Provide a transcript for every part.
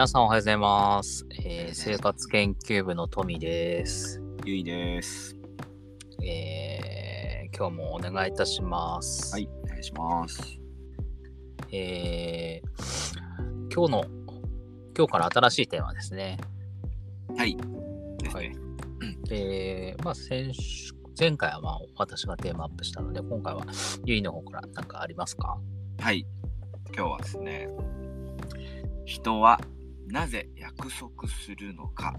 皆さんおはようございます。えー生活研究部の富です、ゆいです。えー今日もお願いいたします。はい、お願いします。えー今日の、今日から新しいテーマですね。はい。はいね。えーまあ先週、前回はまあ私がテーマアップしたので、今回はゆいの方から何かありますか？はい。今日はですね、人はなぜ約束するのか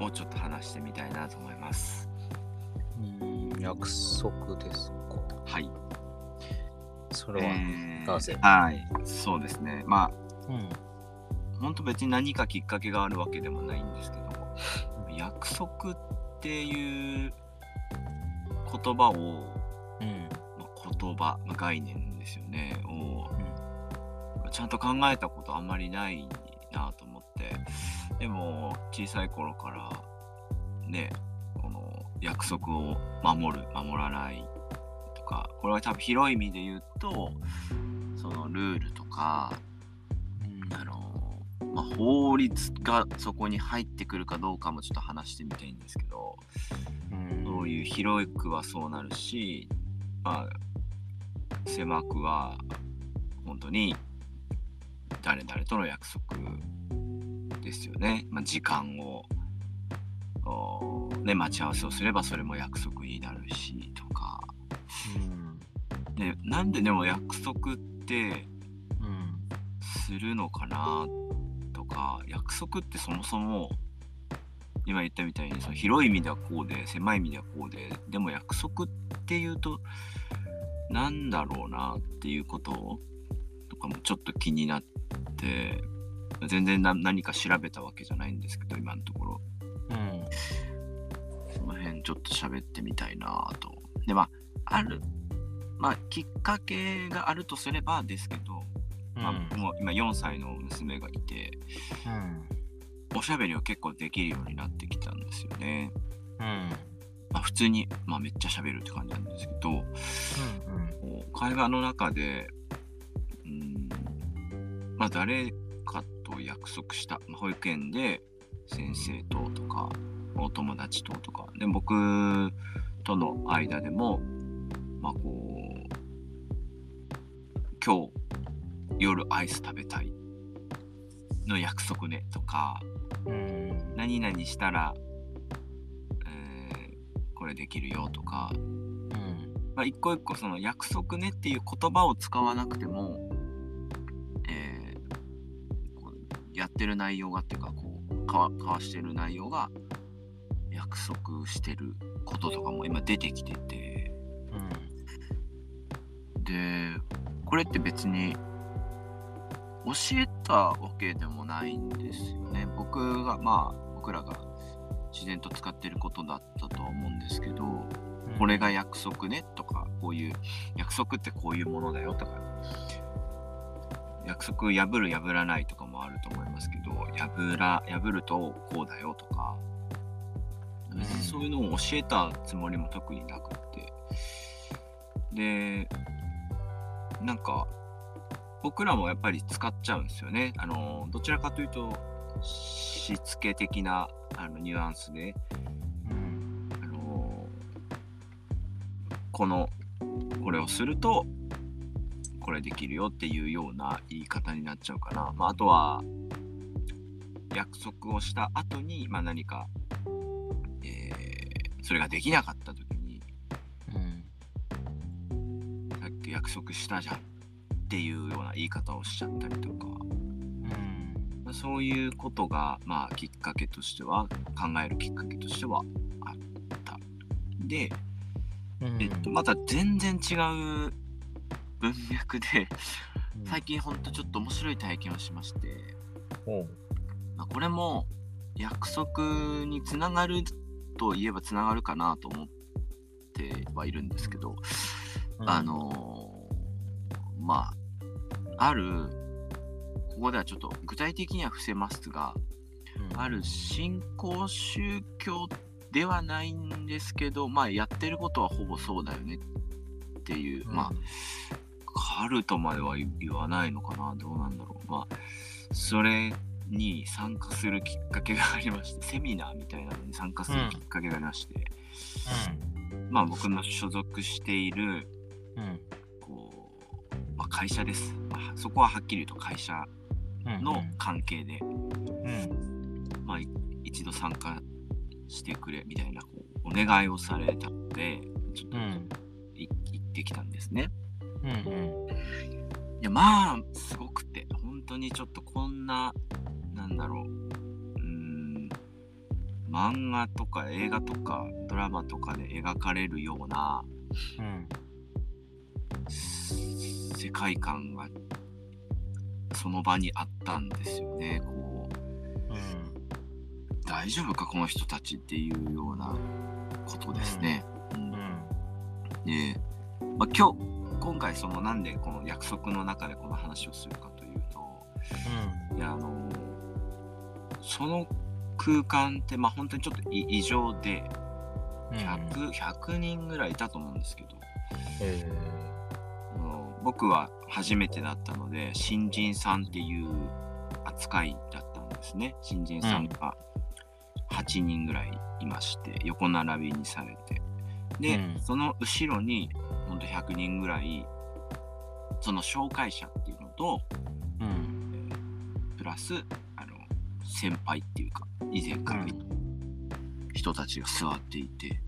をちょっと話してみたいなと思います。うん約束ですか？はい。それは、えーなぜ？はい。そうですね。まうん。あ、本当別に何かきっかけがあるわけでもないんですけど、約束っていう言葉を、うん。まあ言葉、まあ概念ですよね、をちゃんと考えたことあんまりないなと思ってでも小さい頃からねこの約束を守る守らないとかこれは多分広い意味で言うとそのルールとかあの、まあ、法律がそこに入ってくるかどうかもちょっと話してみたいんですけどうん。そういう広くはそうなるし、まあ、狭くは本当に誰々との約束ですよね。まあ、時間を、おね、待ち合わせをすればそれも約束になるしとか。うんでなんででも約束ってうん。するのかなとか約束ってそもそも今言ったみたいにその広い意味ではこうで狭い意味ではこうででも約束っていうとなんだろうなっていうこととかもちょっと気になって全然な何か調べたわけじゃないんですけど今のところうん。その辺ちょっと喋ってみたいなとでまああるまあきっかけがあるとすればですけど、まあ、僕も今4歳の娘がいてうん。おしゃべりを結構できるようになってきたんですよね。うん。まあ、普通に、まあ、めっちゃ喋るって感じなんですけど、こう会話の中で、うん、まあ、誰かと約束した、まあ、保育園で先生ととか、お友達ととか、で、僕との間でも、まあ、こう、今日夜アイス食べたいの約束ねとか、うん。何々したら、えーこれできるよとか、うん。まあ、一個一個その約束ねっていう言葉を使わなくても、ってる内容がっていうかこう交わしてる内容が約束してることとかも今出てきてて。でこれって別に教えたわけでもないんですよね。僕がまあ僕らが自然と使ってることだったとは思うんですけど、これが約束ねとかこういう約束ってこういうものだよとか約束破る破らないとかもあると思いますけど破ら破るとこうだよとか別にそういうのを教えたつもりも特になくって。でなんか僕らもやっぱり使っちゃうんですよね。あのどちらかというとしつけ的なあのニュアンスで。うん。あのこのこれをするとこれできるよっていうような言い方になっちゃうかな、まあ、あとは約束をした後に、まあ、何か、えーそれができなかった時にうん。さっき約束したじゃんっていうような言い方をしちゃったりとか、うん。まあそういうことが、まあ、きっかけとしては考えるきっかけとしてはあった。で、えっと、また全然違う文脈で最近ほんとちょっと面白い体験をしまして、近、まあ、これも約束につながるといえばつながるかなと思ってはいるんですけど、あ、のーまああるここではちょっと具体的には伏せますがある新興宗教ではないんですけどまあやってることはほぼそうだよねっていう、まあカルトまでは言わないのかなどうなんだろうまあそれに参加するきっかけがありまして セミナーみたいなのに参加するきっかけがありまして、まあ僕の所属しているうん。こう、まあ、会社です、まあ、そこははっきり言うと会社うん。の関係で、うん。まあい一度参加してくれみたいなこうお願いをされたのでちょっと行ってきたんですね。うん。うん。いやまあすごくて本当にちょっとこんななんだろううーん漫画とか映画とかドラマとかで描かれるようなうん。世界観がその場にあったんですよねこううん。大丈夫かこの人たちっていうようなことですね。うんうん。で、まあ、今日今回そのなんでこの約束の中でこの話をするかというといやあのその空間ってまあ本当にちょっとい異常でうん。100, 100人ぐらいいたと思うんですけど、えあの僕は初めてだったので新人さんっていう扱いだったんですね。新人さんが8人ぐらいいまして横並びにされて。で、うん。その後ろにほんと100人ぐらいその紹介者っていうのとー。うん。プラスあの先輩っていうか以前から人たちが座っていて、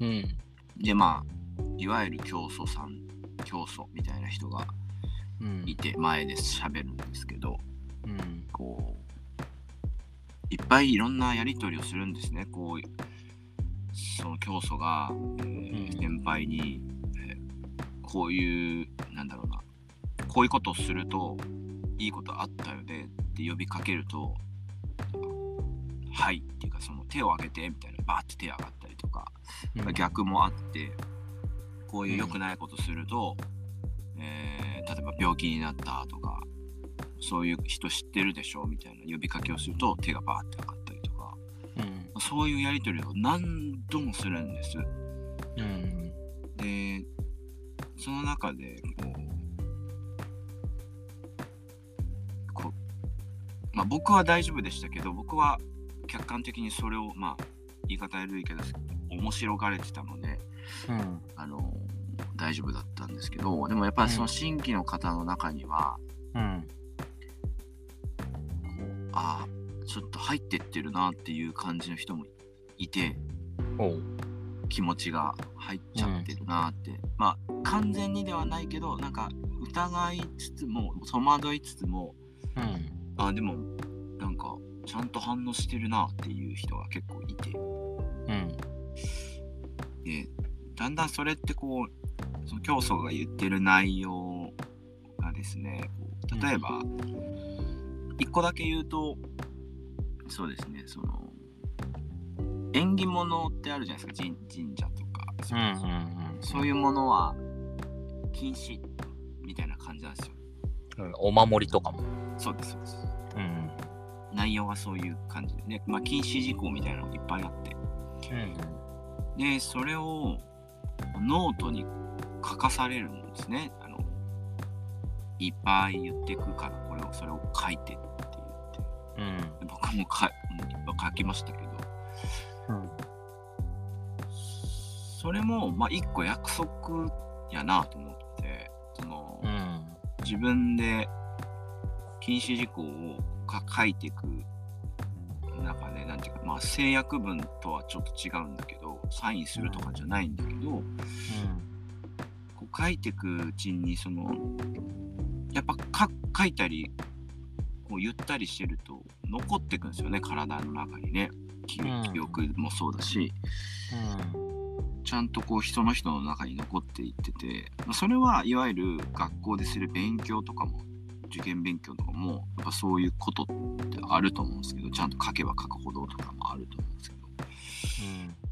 うん。でまあいわゆる教祖さん教祖みたいな人がうん。いて前で喋るんですけどうん。こういっぱいいろんなやり取りをするんですねこうその教祖が、えーうん先輩に、えーこういうなんだろうなこういうことをするといいことあったよねって呼びかけるとはいっていうかその手を挙げてみたいなバーって手上がったりとか逆もあってこういう良くないことすると、えー例えば病気になったとかそういう人知ってるでしょみたいな呼びかけをすると手がバーって上がったりとかうん。そういうやり取りを何度もするんです。うん。でその中でこうこう、まあ、僕は大丈夫でしたけど僕は客観的にそれをまあ言い方悪いけど面白がれてたのでうん。あの大丈夫だったんですけどでもやっぱりその新規の方の中には、うん。ああちょっと入ってってるなっていう感じの人もいて。気持ちが入っちゃってるなって、まあ完全にではないけどなんか疑いつつも戸惑いつつもうん。あでもなんかちゃんと反応してるなっていう人が結構いてうん。でだんだんそれってこうその教祖が言ってる内容がですね例えば、一個だけ言うとそうですねその縁起物ってあるじゃないですか神神社とかうん。うん。そういうものは禁止みたいな感じなんですよ。うん。お守りとかも。そうです、そうです。うん。内容はそういう感じでね、まあ、禁止事項みたいなのがいっぱいあって。うん。で、それをノートに書かされるんですね。あのいっぱい言ってくから、これを、それを書いてって言って。うん。で僕もかうんいっぱい書きましたけど、うん。それも、まあ、一個約束やなと思って、その、うん。自分で禁止事項をか書いていく中で、なんていうか、まあ、制約文とはちょっと違うんだけど、サインするとかじゃないんだけど、こう書いていくうちに、その、やっぱか書いたり、こう言ったりしてると、残っていくんですよね、体の中にね。記憶もそうだし、ちゃんとこう人の人の中に残っていってて、まあそれはいわゆる学校でする勉強とかも、受験勉強とかも、やっぱそういうことってあると思うんですけど、ちゃんと書けば書くほどとかもあると思うんですけど、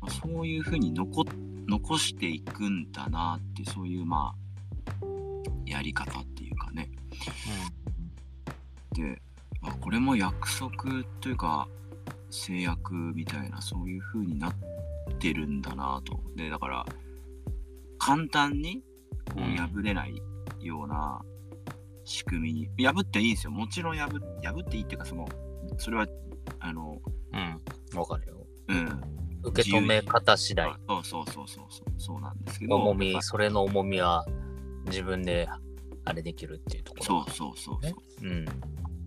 まあそういうふうに残残していくんだなって、そういうまあ、やり方っていうかね。で、まあ、これも約束というか、制約みたいな、そういうふうになってるんだなと。で、だから、簡単にこううん破れないような仕組みに、破っていいんですよ。もちろん破破っていいっていうか、その、それは、あの、うん。わかるよ。うん。受け止め方次第。そうそうそうそうそう、そうなんですけど。重み、それの重みは自分であれできるっていうところ。そうそうそうそう。ねうん。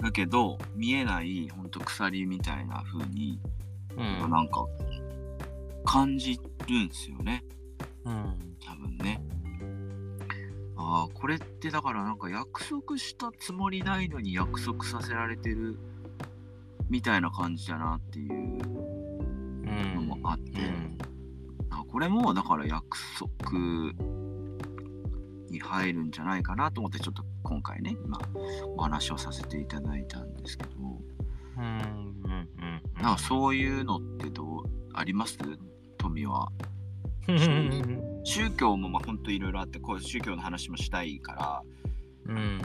だけど、見えない、ほんと鎖みたいな風に、うん。なんか、感じるんですよね。うん。多分ね。ああ、これってだからなんか約束したつもりないのに約束させられてるみたいな感じだなっていううんのもあって、うんあこれもだから約束に入るんじゃないかなと思ってちょっと今回ね、今お話をさせていただいたんですけど、うん。うん。うん。なんかそういうのってどうあります？富は。うん。宗教もまあ本当いろいろあってこう宗教の話もしたいからうん。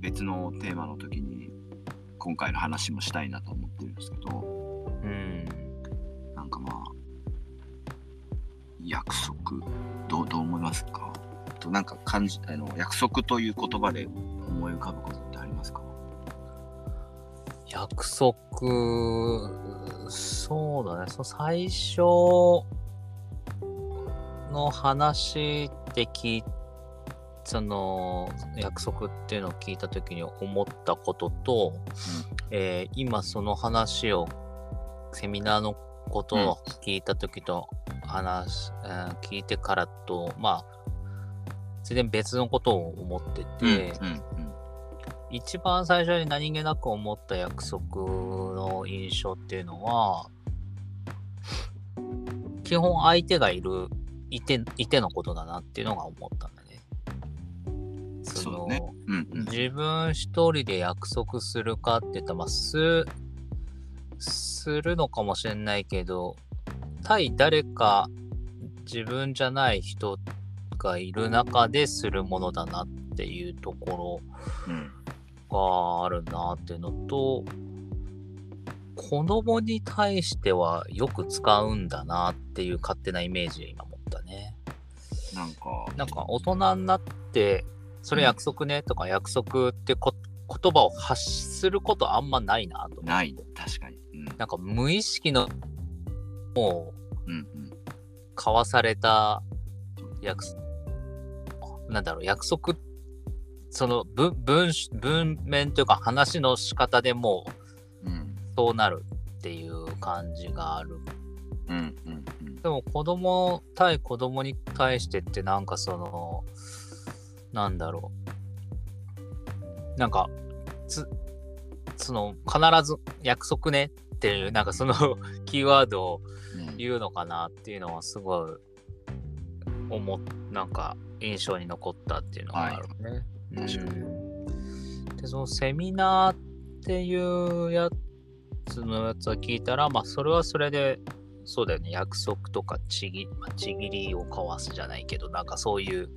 別のテーマの時に今回の話もしたいなと思ってるんですけどうん。なんかまあ約束どうどう思いますか？となんか感じあの約束という言葉で思い浮かぶことってありますか？約束、そうだね。その最初の話って聞いその約束っていうのを聞いた時に思ったことと、えー今その話をセミナーのことを聞いた時と話、うん聞いてからとまあ全然別のことを思ってて、うんうん一番最初に何気なく思った約束の印象っていうのは、基本相手がいる、いて、いてのことだなっていうのが思ったんだね。そのねうんうん自分一人で約束するかって言ったら、まあ、す、するのかもしれないけど、対誰か自分じゃない人がいる中でするものだなっていうところうんがあるなっていうのと、子供に対してはよく使うんだなっていう勝手なイメージを今持ったね。なんか。なんか大人になって、それ約束ねとか約束ってこ言葉を発することあんまないなと思って。ない。確かに。うん。なんか無意識のもううんうん。交わされた約なんだろう約束その文文文面というか話の仕方でもううん。そうなるっていう感じがある。うんうんうん。でも子供対子供に対してってなんかそのなんだろう。なんかつその必ず約束ねっていうなんかその キーワードをうん。言うのかなっていうのはすごい思っなんか印象に残ったっていうのがあるね。はい確かうんでそのセミナーっていうやつのやつを聞いたらまあそれはそれでそうだよね約束とかちぎ,、まあ、ちぎりを交わすじゃないけどなんかそういう、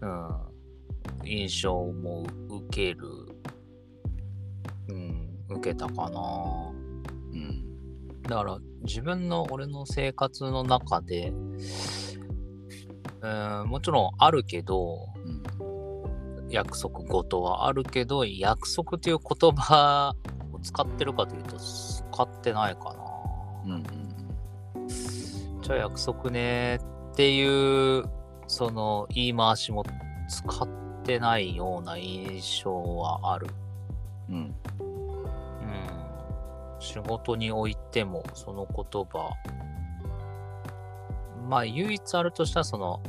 うん、印象も受ける、うん、受けたかな。うんだから自分の俺の生活の中で、うん、もちろんあるけどうん。約束事はあるけど約束という言葉を使ってるかというと使ってないかな。うんじゃあ約束ねっていうその言い回しも使ってないような印象はある。うんうん。うん。仕事においてもその言葉。まあ唯一あるとしたらその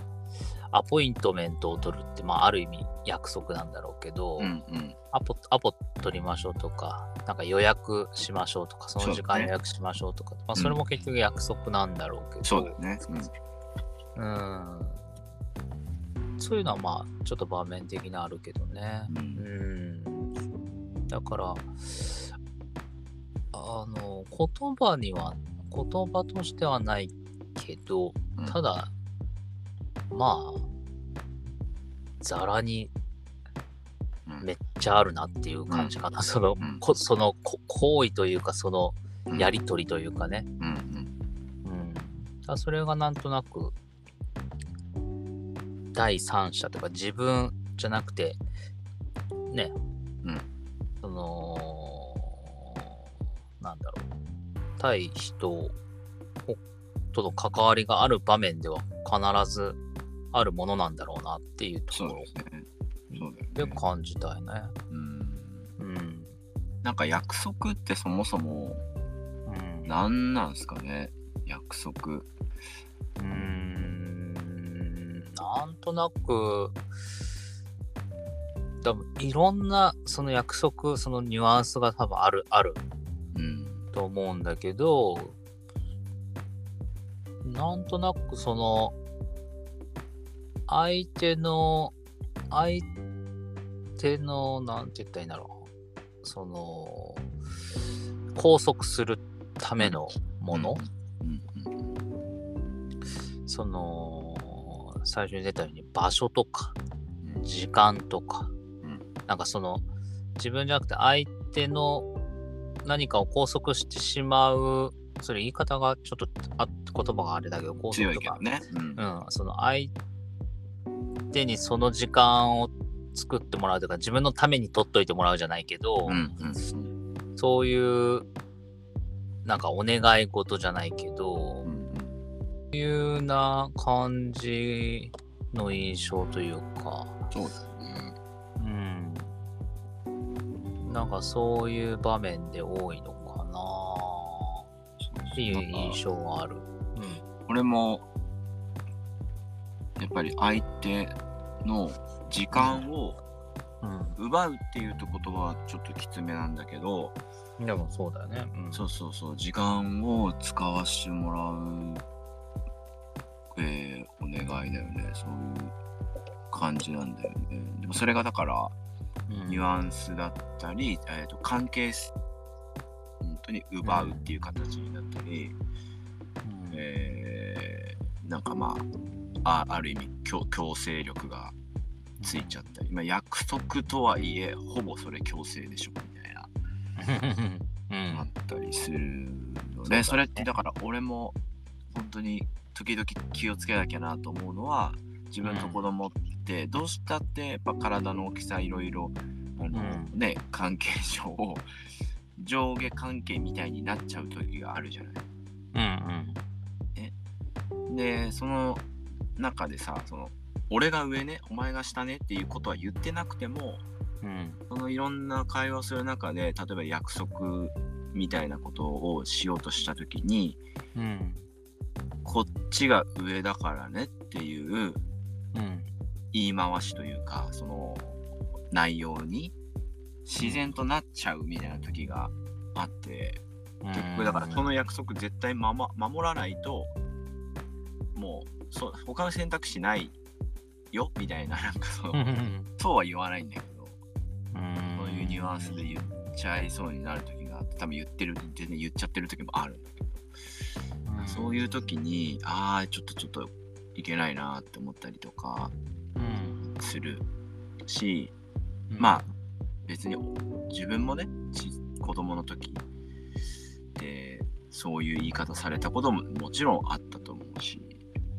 アポイントメントを取るってまあある意味約束なんだろうけど、うんうん。アポアポ取りましょうとかなんか予約しましょうとかその時間予約しましょうとかまあそれも結局約束なんだろうけど、そうだよね。うん。うん。そういうのはまあちょっと場面的なあるけどね。ううんん。だから、あの、言葉には、言葉としてはないけど、うん。ただ、まあ、ざらにうん。めっちゃあるなっていう感じかな。その、うん。こそのこ行為というか、そのうん。やりとりというかね。うんうん。うん。それがなんとなく、第三者とか自分じゃなくて、ね、うん。その、対人との関わりがある場面では必ずあるものなんだろうなっていうところで感じたいね。うん、うん、なんか約束ってそもそも何なんすかね、約束。うーん、なんとなく、多分いろんなその約束、そのニュアンスが多分ある、ある、うん、と思うんだけど、なんとなくその、相手の、相手の、なんて言ったらいいんだろう。その、拘束するためのもの、その最初に出たように場所とか時間とか、なんかその自分じゃなくて相手の何かを拘束してしまうそれ言い方がちょっとあ言葉があれだけど拘束とか、ね。うん、うん、その相手にその時間を作ってもらうというか自分のために取っといてもらうじゃないけど、うんうん、そういうなんかお願い事じゃないけど、うん、いうな感じの印象というか。そうですね。うん。なんかそういう場面で多いのかなっていう印象はある。うん。俺も、やっぱり相手の時間を奪うっていうとことはちょっときつめなんだけど、でもそうだよね。うん、そうそうそう、時間を使わしてもらう、えー、お願いだよね。そういう感じなんだよね。でもそれがだから、ニュアンスだったり、えーと、関係本当に奪うっていう形になったり、うん、えー、なんかまあ、あある意味強強制力がついちゃったり、まあ、約束とはいえほぼそれ強制でしょみたいな。あったりするので、それってだから俺も本当に時々気をつけなきゃなと思うのは自分と子供ってどうしたってやっぱ体の大きさいろいろあの、ね関係上上下関係みたいになっちゃう時があるじゃない。うんうん、ね、でその中でさその俺が上ねお前が下ねっていうことは言ってなくてもうん、そのいろんな会話をする中で例えば約束みたいなことをしようとした時に、うん、こっちが上だからねっていう言い回しというかその内容に自然となっちゃうみたいな時があって、うん、結局だからその約束絶対、まま、守らないともうそ他の選択肢ないよみたいななんかそのそうは言わないんだけどそういうニュアンスで言っちゃいそうになる時があって多分言ってる全然言っちゃってる時もあるんだけど、そういう時にああちょっとちょっといけないなって思ったりとかするし、まあ別に自分もね子供の時でそういう言い方されたことももちろんあったと思うし、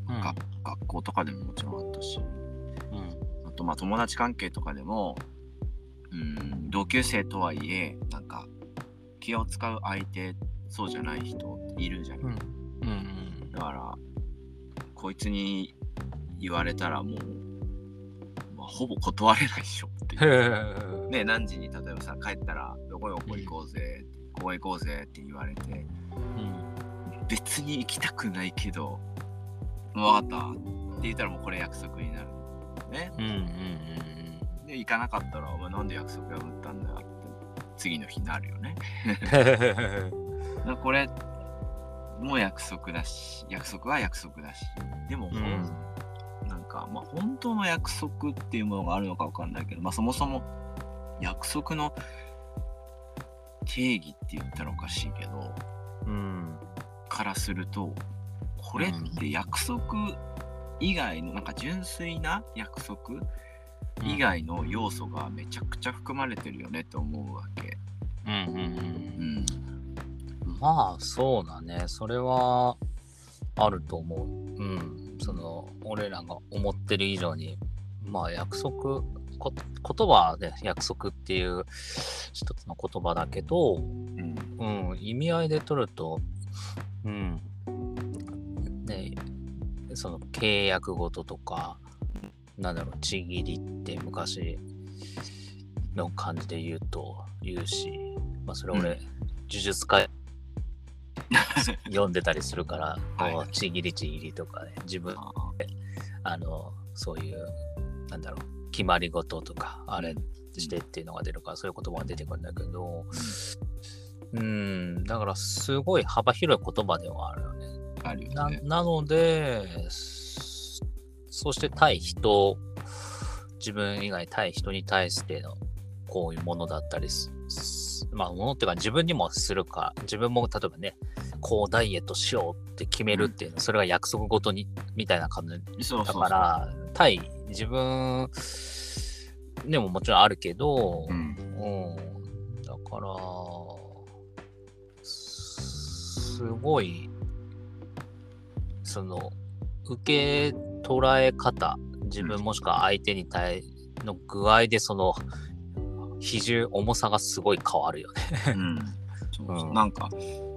うん、学校とかでももちろんあったし、うん、あとまあ友達関係とかでもうん同級生とはいえなんか気を使う相手そうじゃない人いるじゃない、うん。うん、だからこいつに言われたらもう、まあ、ほぼ断れないでしょっていう。ね何時に例えばさ帰ったらどこどこ行こうぜ、ここ行こうぜって言われて、うん、別に行きたくないけど分かったって言ったらもうこれ約束になる。ね、うんうんうんで、行かなかったら、お前なんで約束破ったんだよって、次の日になるよね。これも約束だし、約束は約束だし、でも、うん、なんか、まあ、本当の約束っていうものがあるのかわかんないけど、まあ、そもそも約束の定義って言ったらおかしいけど、うん、からすると、これって約束以外のなんか純粋な約束、以外の要素がめちゃくちゃ含まれてるよねと思うわけ。うんうんうん。うん、まあそうだね。それはあると思う。うん。その俺らが思ってる以上にまあ約束こ言葉で約束っていう一つの言葉だけど、うんうん、意味合いで取ると、うん、ね、その契約事とか、なんだろう、ちぎりって昔の感じで言うと言うし、まあそれ俺、うん。呪術界 読んでたりするから、はい。ちぎりちぎりとかね、自分、ああの、そういう、なんだろう、決まり事とか、あれしてっていうのが出るから、そういう言葉が出てくるんだけど、うん、だからすごい幅広い言葉ではあるよね。あるよなね。なので、そそして対人、自分以外対人に対してのこういうものだったりまあ、ものっていうか自分にもするか、自分も例えばね、こうダイエットしようって決めるっていうの、それが約束ごとにみたいな感じだ。から、対自分でももちろんあるけど、うん。うん、だから、すごい、その、受け捉え方、自分もしくは相手に対の具合で、その、比重、重さがすごい変わるよね。うんそうなんか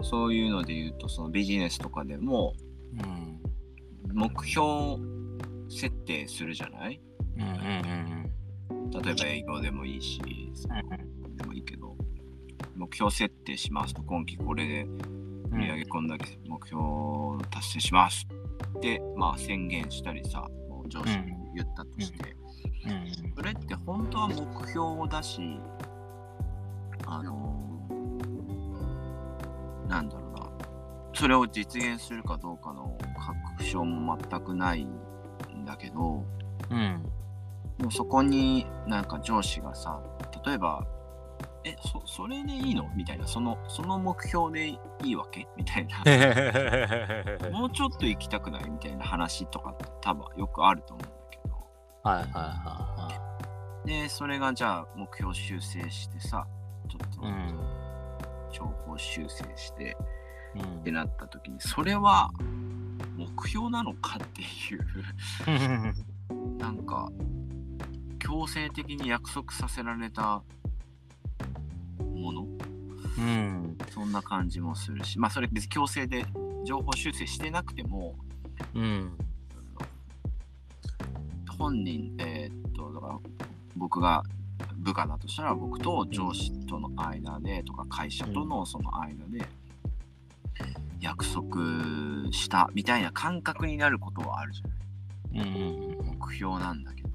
そういうので言うとそのビジネスとかでもうん。目標設定するじゃない？うんうん例えば営業でもいいしうんでもいいけど目標設定しますと今期これでうん。売り上げこんだけ目標達成します。ってまあ宣言したりさ上司に言ったとして、うん。それって本当は目標だしあのなんだろうな。それを実現するかどうかの確証も全くないんだけどうん。でもそこになんか上司がさ例えば「えそそれでいいの?」みたいな。そのその目標でいいわけ？みたいな。もうちょっと行きたくない？みたいな話とかって多分よくあると思うんだけど。はいはいはでそれがじゃあ目標修正してさちょっと。情報修正してうん。ってなった時にそれは目標なのかっていう。なんか強制的に約束させられたものうん。そんな感じもするしまあそれ別に強制で情報修正してなくてもうん。本人えーっとだから僕が部下だとしたら僕と上司との間でとか会社とのその間で約束したみたいな感覚になることはあるじゃないうん。目標なんだけど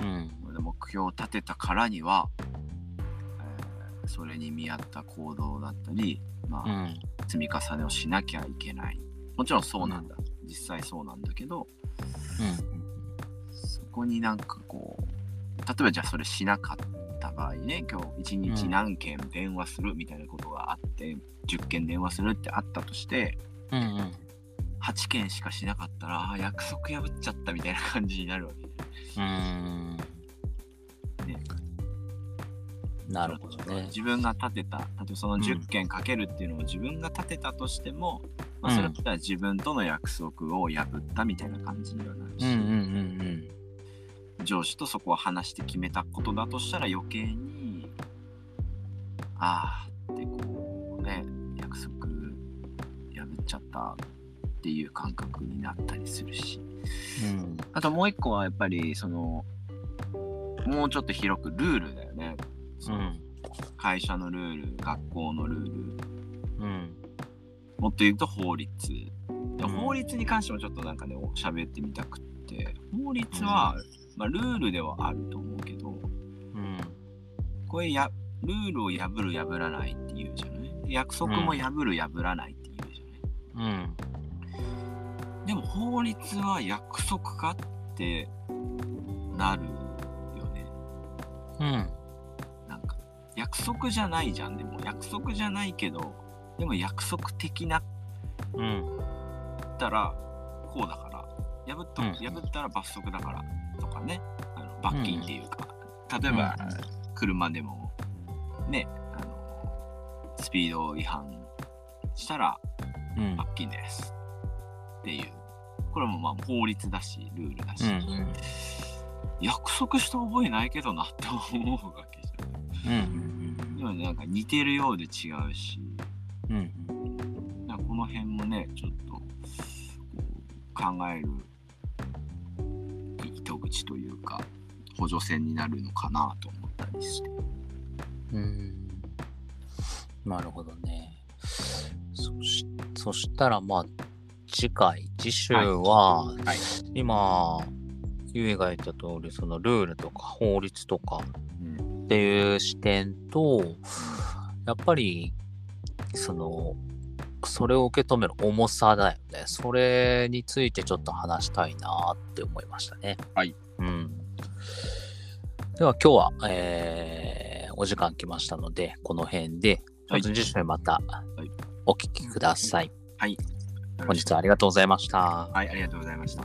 うん。目標を立てたからには、えーそれに見合った行動だったり、まあうん。積み重ねをしなきゃいけないもちろんそうなんだ、実際そうなんだけどそこになんかこう例えばじゃあそれしなかった場合ね今日一日何件電話するみたいなことがあって、10件電話するってあったとしてうん。うん。8件しかしなかったら約束破っちゃったみたいな感じになるわけでうん。ねなるほどね。自分が立てた例えばそのうん10件かけるっていうのを自分が立てたとしても、まあ、うんそれは自分との約束を破ったみたいな感じにはなるし、うんうんうん上司とそこを話して決めたことだとしたら余計にああってこうね約束破っちゃったっていう感覚になったりするしうん。あともう一個はやっぱりそのもうちょっと広くルールだよね。その会社のルール、学校のルール、うん。もっと言うと法律。でうん法律に関してもちょっとなんかね、喋ってみたくって、法律は、まあ、ルールではあると思うけど、うん。これや、ルールを破る、破らないっていうじゃない？で約束も破る、破らないっていうじゃない、うん。でも法律は約束かってなるよね。うん。約束じゃないじゃんでも約束じゃないけどでも約束的なうん。ったらこうだから破っと、うん破ったら罰則だからとかねあの罰金っていうか、例えば、うん車でもねあのスピード違反したらうん。罰金ですっていうこれもまあ法律だしルールだし、うん。約束した覚えないけどなって思うわけじうんうんゃん。でもなんか似てるようで違うし、うんこの辺もね、ちょっと考える糸口というか、補助線になるのかなと思ったりして。うんなるほどね。そしそしたらまあ次回次週は、はい。今ゆえが言った通りそのルールとか法律とかうん。っていう視点とやっぱりそのそれを受け止める重さだよね。それについてちょっと話したいなって思いましたね。はい。うん。では今日は、えーお時間来ましたので、この辺で、はい次週またいお聞きください。はい。本日はありがとうございました。はい、ありがとうございました。